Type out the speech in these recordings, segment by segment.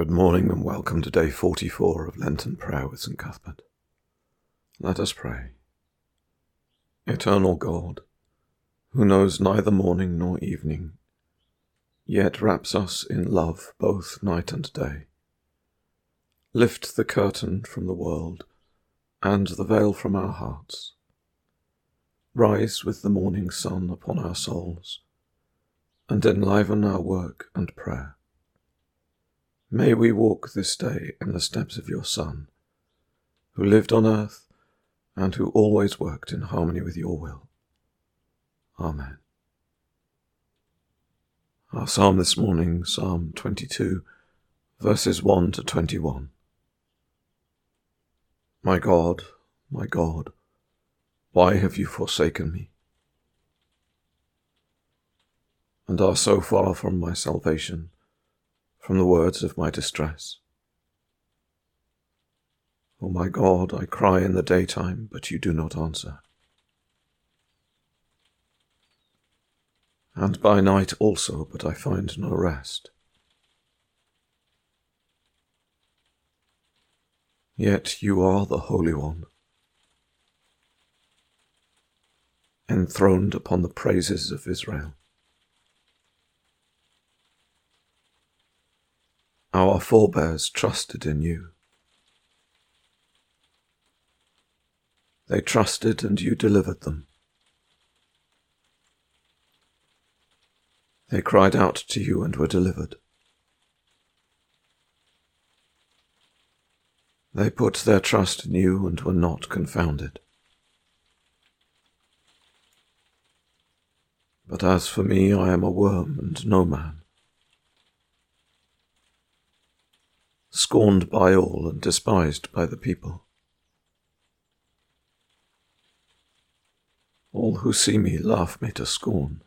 Good morning and welcome to day 44 of Lenten Prayer with St. Cuthbert. Let us pray. Eternal God, who knows neither morning nor evening, yet wraps us in love both night and day, lift the curtain from the world and the veil from our hearts. Rise with the morning sun upon our souls and enliven our work and prayer May we walk this day in the steps of your Son, who lived on earth and who always worked in harmony with your will. Amen. Our psalm this morning, Psalm 22, verses 1 to 21. My God, my God, why have you forsaken me? And are so far from my salvation from the words of my distress. O oh my God, I cry in the daytime, but you do not answer. And by night also, but I find no rest. Yet you are the Holy One, enthroned upon the praises of Israel. Our forebears trusted in you. They trusted and you delivered them. They cried out to you and were delivered. They put their trust in you and were not confounded. But as for me, I am a worm and no man. Scorned by all and despised by the people. All who see me laugh me to scorn.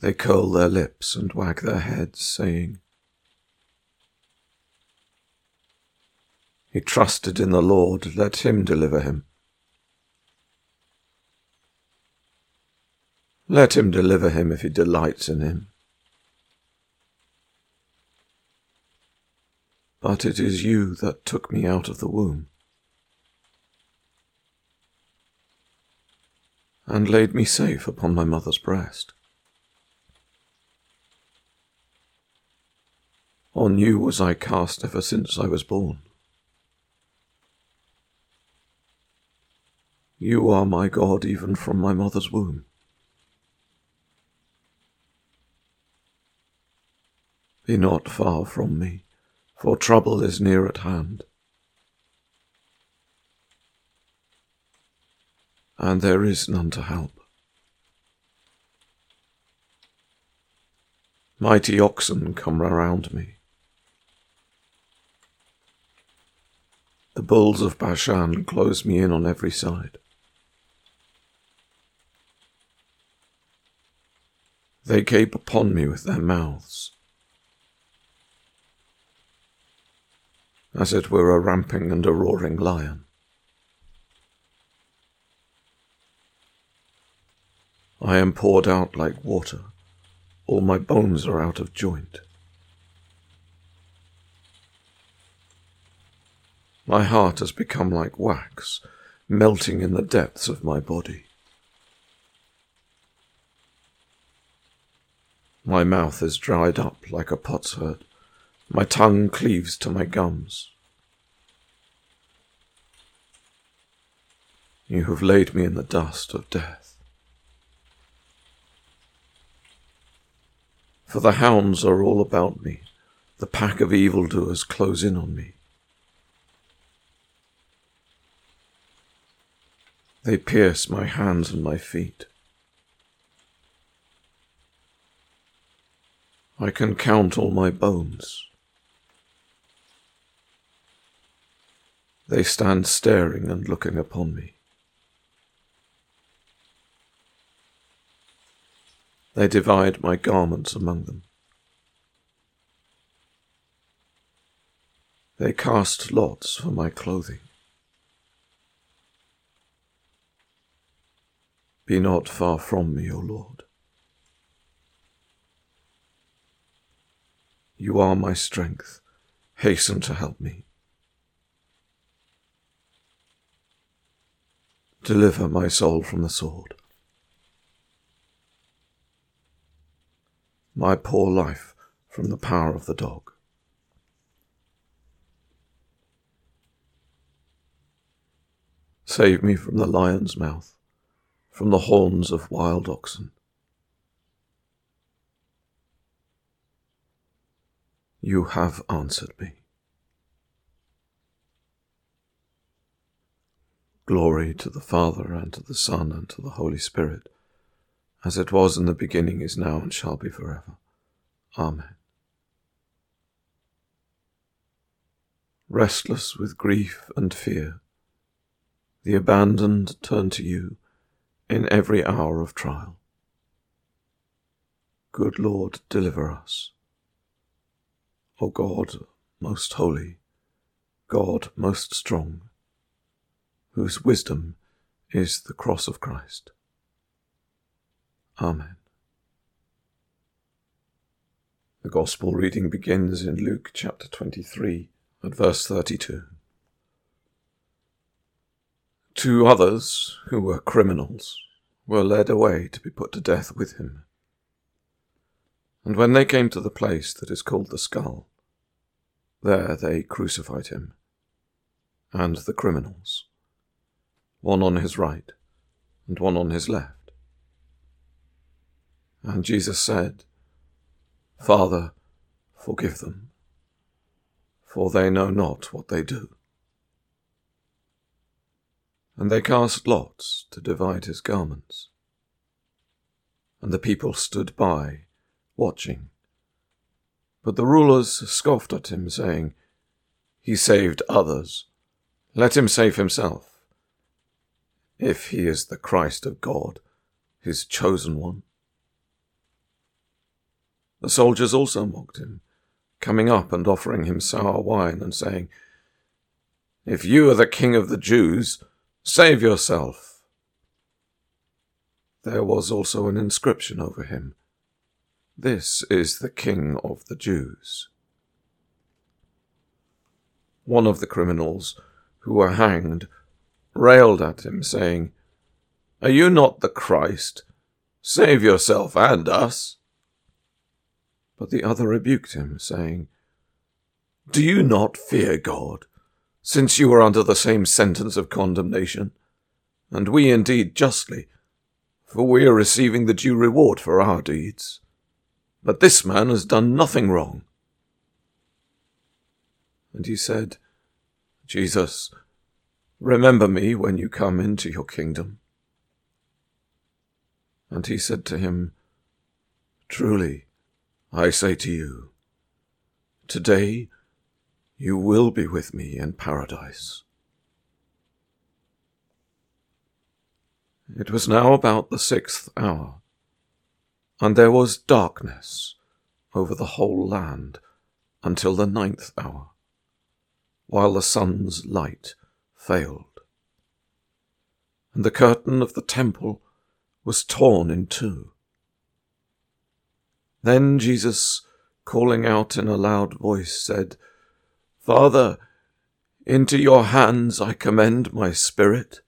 They curl their lips and wag their heads, saying, He trusted in the Lord, let him deliver him. Let him deliver him if he delights in him. But it is you that took me out of the womb and laid me safe upon my mother's breast. On you was I cast ever since I was born. You are my God even from my mother's womb. Be not far from me for trouble is near at hand. And there is none to help. Mighty oxen come around me. The bulls of Bashan close me in on every side. They gape upon me with their mouths. As it were a ramping and a roaring lion. I am poured out like water, all my bones are out of joint. My heart has become like wax, melting in the depths of my body. My mouth is dried up like a potsherd. My tongue cleaves to my gums. You have laid me in the dust of death. For the hounds are all about me, the pack of evildoers close in on me. They pierce my hands and my feet. I can count all my bones. They stand staring and looking upon me. They divide my garments among them. They cast lots for my clothing. Be not far from me, O Lord. You are my strength. Hasten to help me. Deliver my soul from the sword. My poor life from the power of the dog. Save me from the lion's mouth, from the horns of wild oxen. You have answered me. Glory to the Father, and to the Son, and to the Holy Spirit, as it was in the beginning, is now, and shall be forever. Amen. Restless with grief and fear, the abandoned turn to you in every hour of trial. Good Lord, deliver us. O God, most holy, God most strong, whose wisdom is the cross of Christ. Amen. The Gospel reading begins in Luke chapter 23 at verse 32. Two others, who were criminals, were led away to be put to death with him. And when they came to the place that is called the skull, there they crucified him, and the criminals, one on his right and one on his left. And Jesus said, Father, forgive them, for they know not what they do. And they cast lots to divide his garments. And the people stood by watching. But the rulers scoffed at him, saying, He saved others. Let him save himself, if he is the Christ of God, his chosen one. The soldiers also mocked him, coming up and offering him sour wine, and saying, If you are the king of the Jews, save yourself. There was also an inscription over him this is the King of the Jews. One of the criminals who were hanged railed at him, saying, Are you not the Christ? Save yourself and us. But the other rebuked him, saying, Do you not fear God, since you are under the same sentence of condemnation? And we indeed justly, for we are receiving the due reward for our deeds. But this man has done nothing wrong. And he said, Jesus, remember me when you come into your kingdom. And he said to him, Truly, I say to you, today you will be with me in paradise. It was now about the sixth hour. And there was darkness over the whole land until the ninth hour, while the sun's light failed. And the curtain of the temple was torn in two. Then Jesus, calling out in a loud voice, said, Father, into your hands I commend my spirit.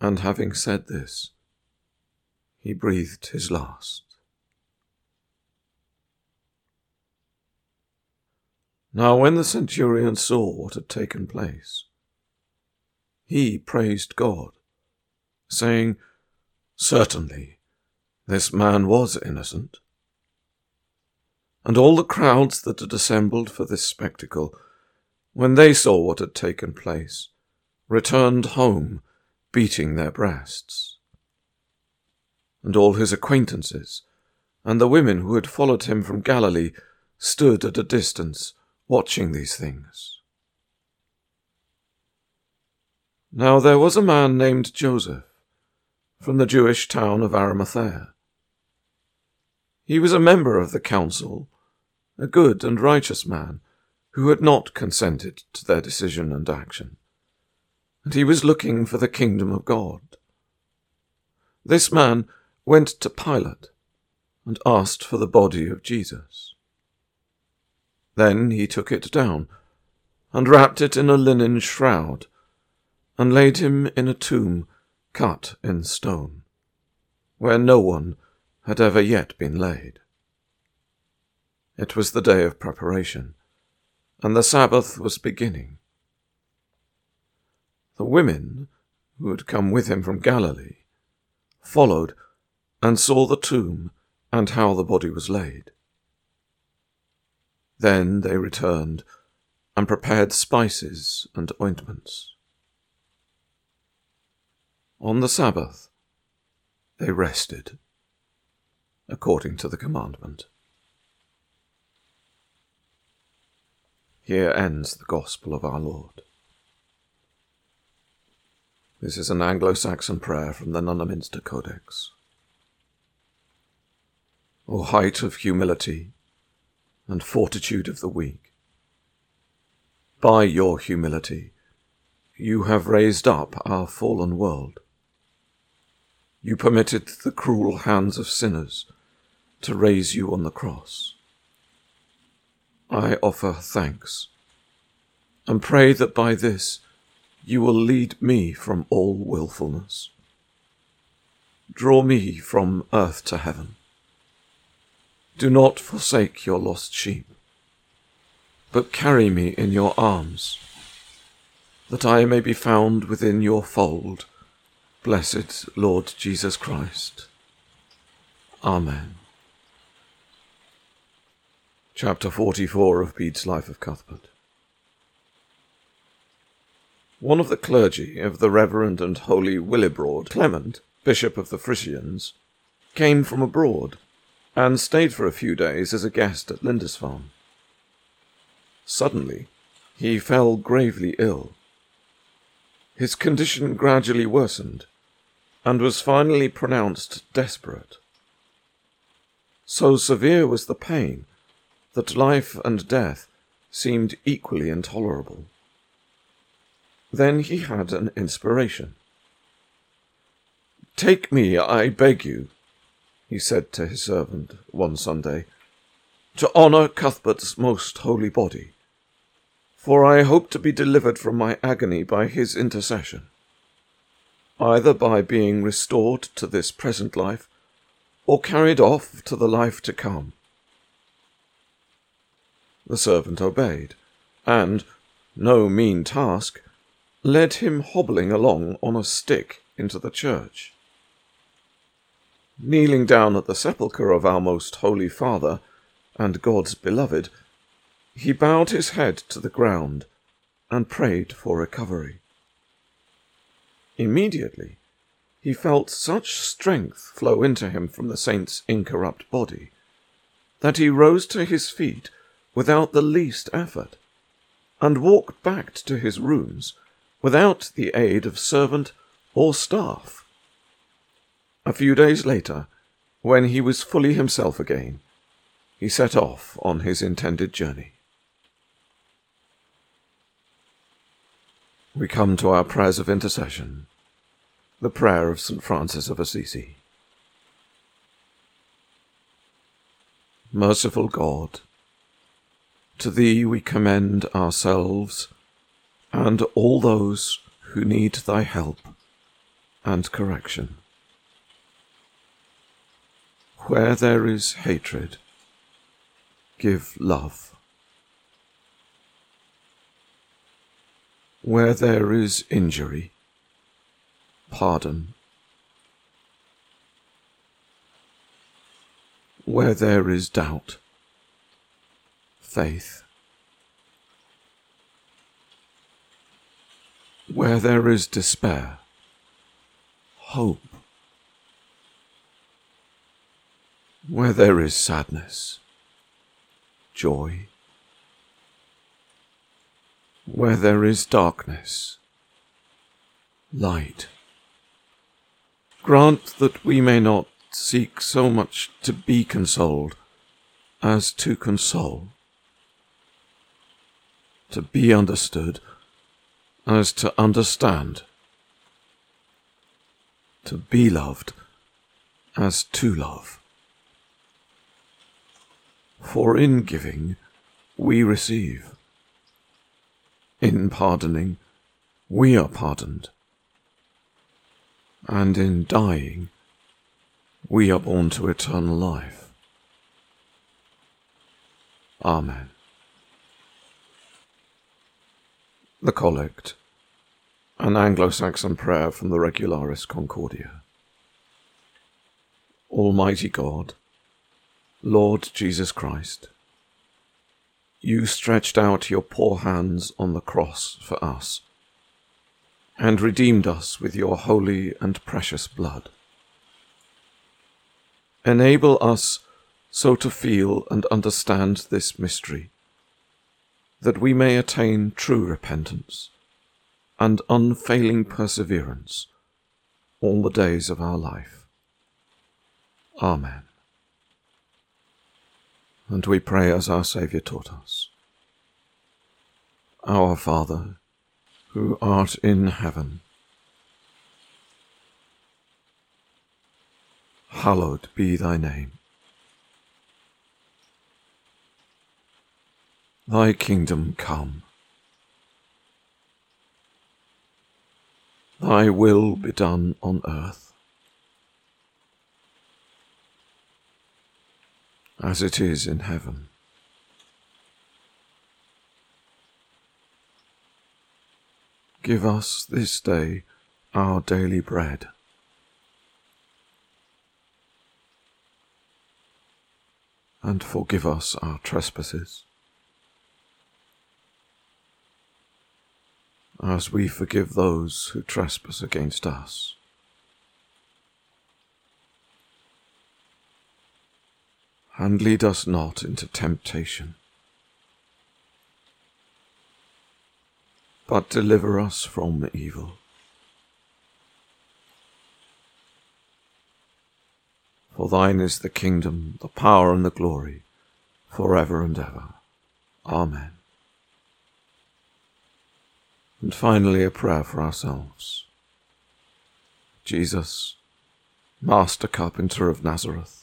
And having said this, he breathed his last. Now, when the centurion saw what had taken place, he praised God, saying, Certainly, this man was innocent. And all the crowds that had assembled for this spectacle, when they saw what had taken place, returned home, beating their breasts and all his acquaintances, and the women who had followed him from Galilee stood at a distance, watching these things. Now there was a man named Joseph, from the Jewish town of Arimathea. He was a member of the council, a good and righteous man, who had not consented to their decision and action, and he was looking for the kingdom of God. This man went to Pilate and asked for the body of Jesus. Then he took it down, and wrapped it in a linen shroud, and laid him in a tomb cut in stone, where no one had ever yet been laid. It was the day of preparation, and the Sabbath was beginning. The women, who had come with him from Galilee, followed and saw the tomb and how the body was laid. Then they returned and prepared spices and ointments. On the Sabbath they rested, according to the commandment. Here ends the Gospel of our Lord. This is an Anglo Saxon prayer from the Nunaminster Codex. O height of humility and fortitude of the weak, by your humility you have raised up our fallen world. You permitted the cruel hands of sinners to raise you on the cross. I offer thanks and pray that by this you will lead me from all wilfulness. Draw me from earth to heaven. Do not forsake your lost sheep, but carry me in your arms, that I may be found within your fold, blessed Lord Jesus Christ. Amen. Chapter 44 of Bede's Life of Cuthbert. One of the clergy of the Reverend and Holy Willibrord Clement, Bishop of the Frisians, came from abroad and stayed for a few days as a guest at Lindisfarne. Suddenly, he fell gravely ill. His condition gradually worsened and was finally pronounced desperate. So severe was the pain that life and death seemed equally intolerable. Then he had an inspiration. Take me, I beg you, he said to his servant one Sunday, to honour Cuthbert's most holy body, for I hope to be delivered from my agony by his intercession, either by being restored to this present life, or carried off to the life to come. The servant obeyed, and, no mean task, led him hobbling along on a stick into the church. Kneeling down at the sepulchre of our most holy Father and God's beloved, he bowed his head to the ground and prayed for recovery. Immediately, he felt such strength flow into him from the saint's incorrupt body that he rose to his feet without the least effort, and walked back to his rooms without the aid of servant or staff. A few days later, when he was fully himself again, he set off on his intended journey. We come to our prayers of intercession, the prayer of St. Francis of Assisi. Merciful God, to Thee we commend ourselves and all those who need Thy help and correction. Where there is hatred, give love. Where there is injury, pardon. Where there is doubt, faith. Where there is despair, hope. Where there is sadness, joy. Where there is darkness, light. Grant that we may not seek so much to be consoled as to console to be understood as to understand, to be loved as to love. For in giving we receive. In pardoning, we are pardoned. And in dying, we are born to eternal life. Amen. The Collect, an Anglo Saxon prayer from the Regularis Concordia. Almighty God, Lord Jesus Christ, you stretched out your poor hands on the cross for us, and redeemed us with your holy and precious blood. Enable us so to feel and understand this mystery, that we may attain true repentance and unfailing perseverance all the days of our life. Amen and we pray as our Saviour taught us. Our Father, who art in heaven, hallowed be thy name. Thy kingdom come. Thy will be done on earth as it is in heaven. Give us this day our daily bread. And forgive us our trespasses, as we forgive those who trespass against us. And lead us not into temptation, but deliver us from evil. For thine is the kingdom, the power, and the glory, for ever and ever. Amen. And finally, a prayer for ourselves. Jesus, Master Carpenter of Nazareth,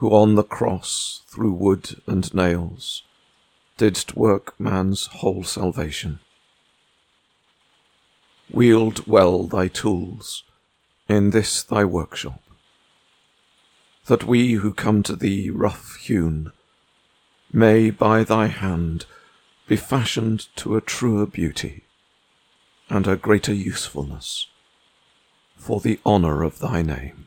who on the cross, through wood and nails, didst work man's whole salvation. Wield well thy tools in this thy workshop, that we who come to thee rough hewn may by thy hand be fashioned to a truer beauty and a greater usefulness for the honour of thy name.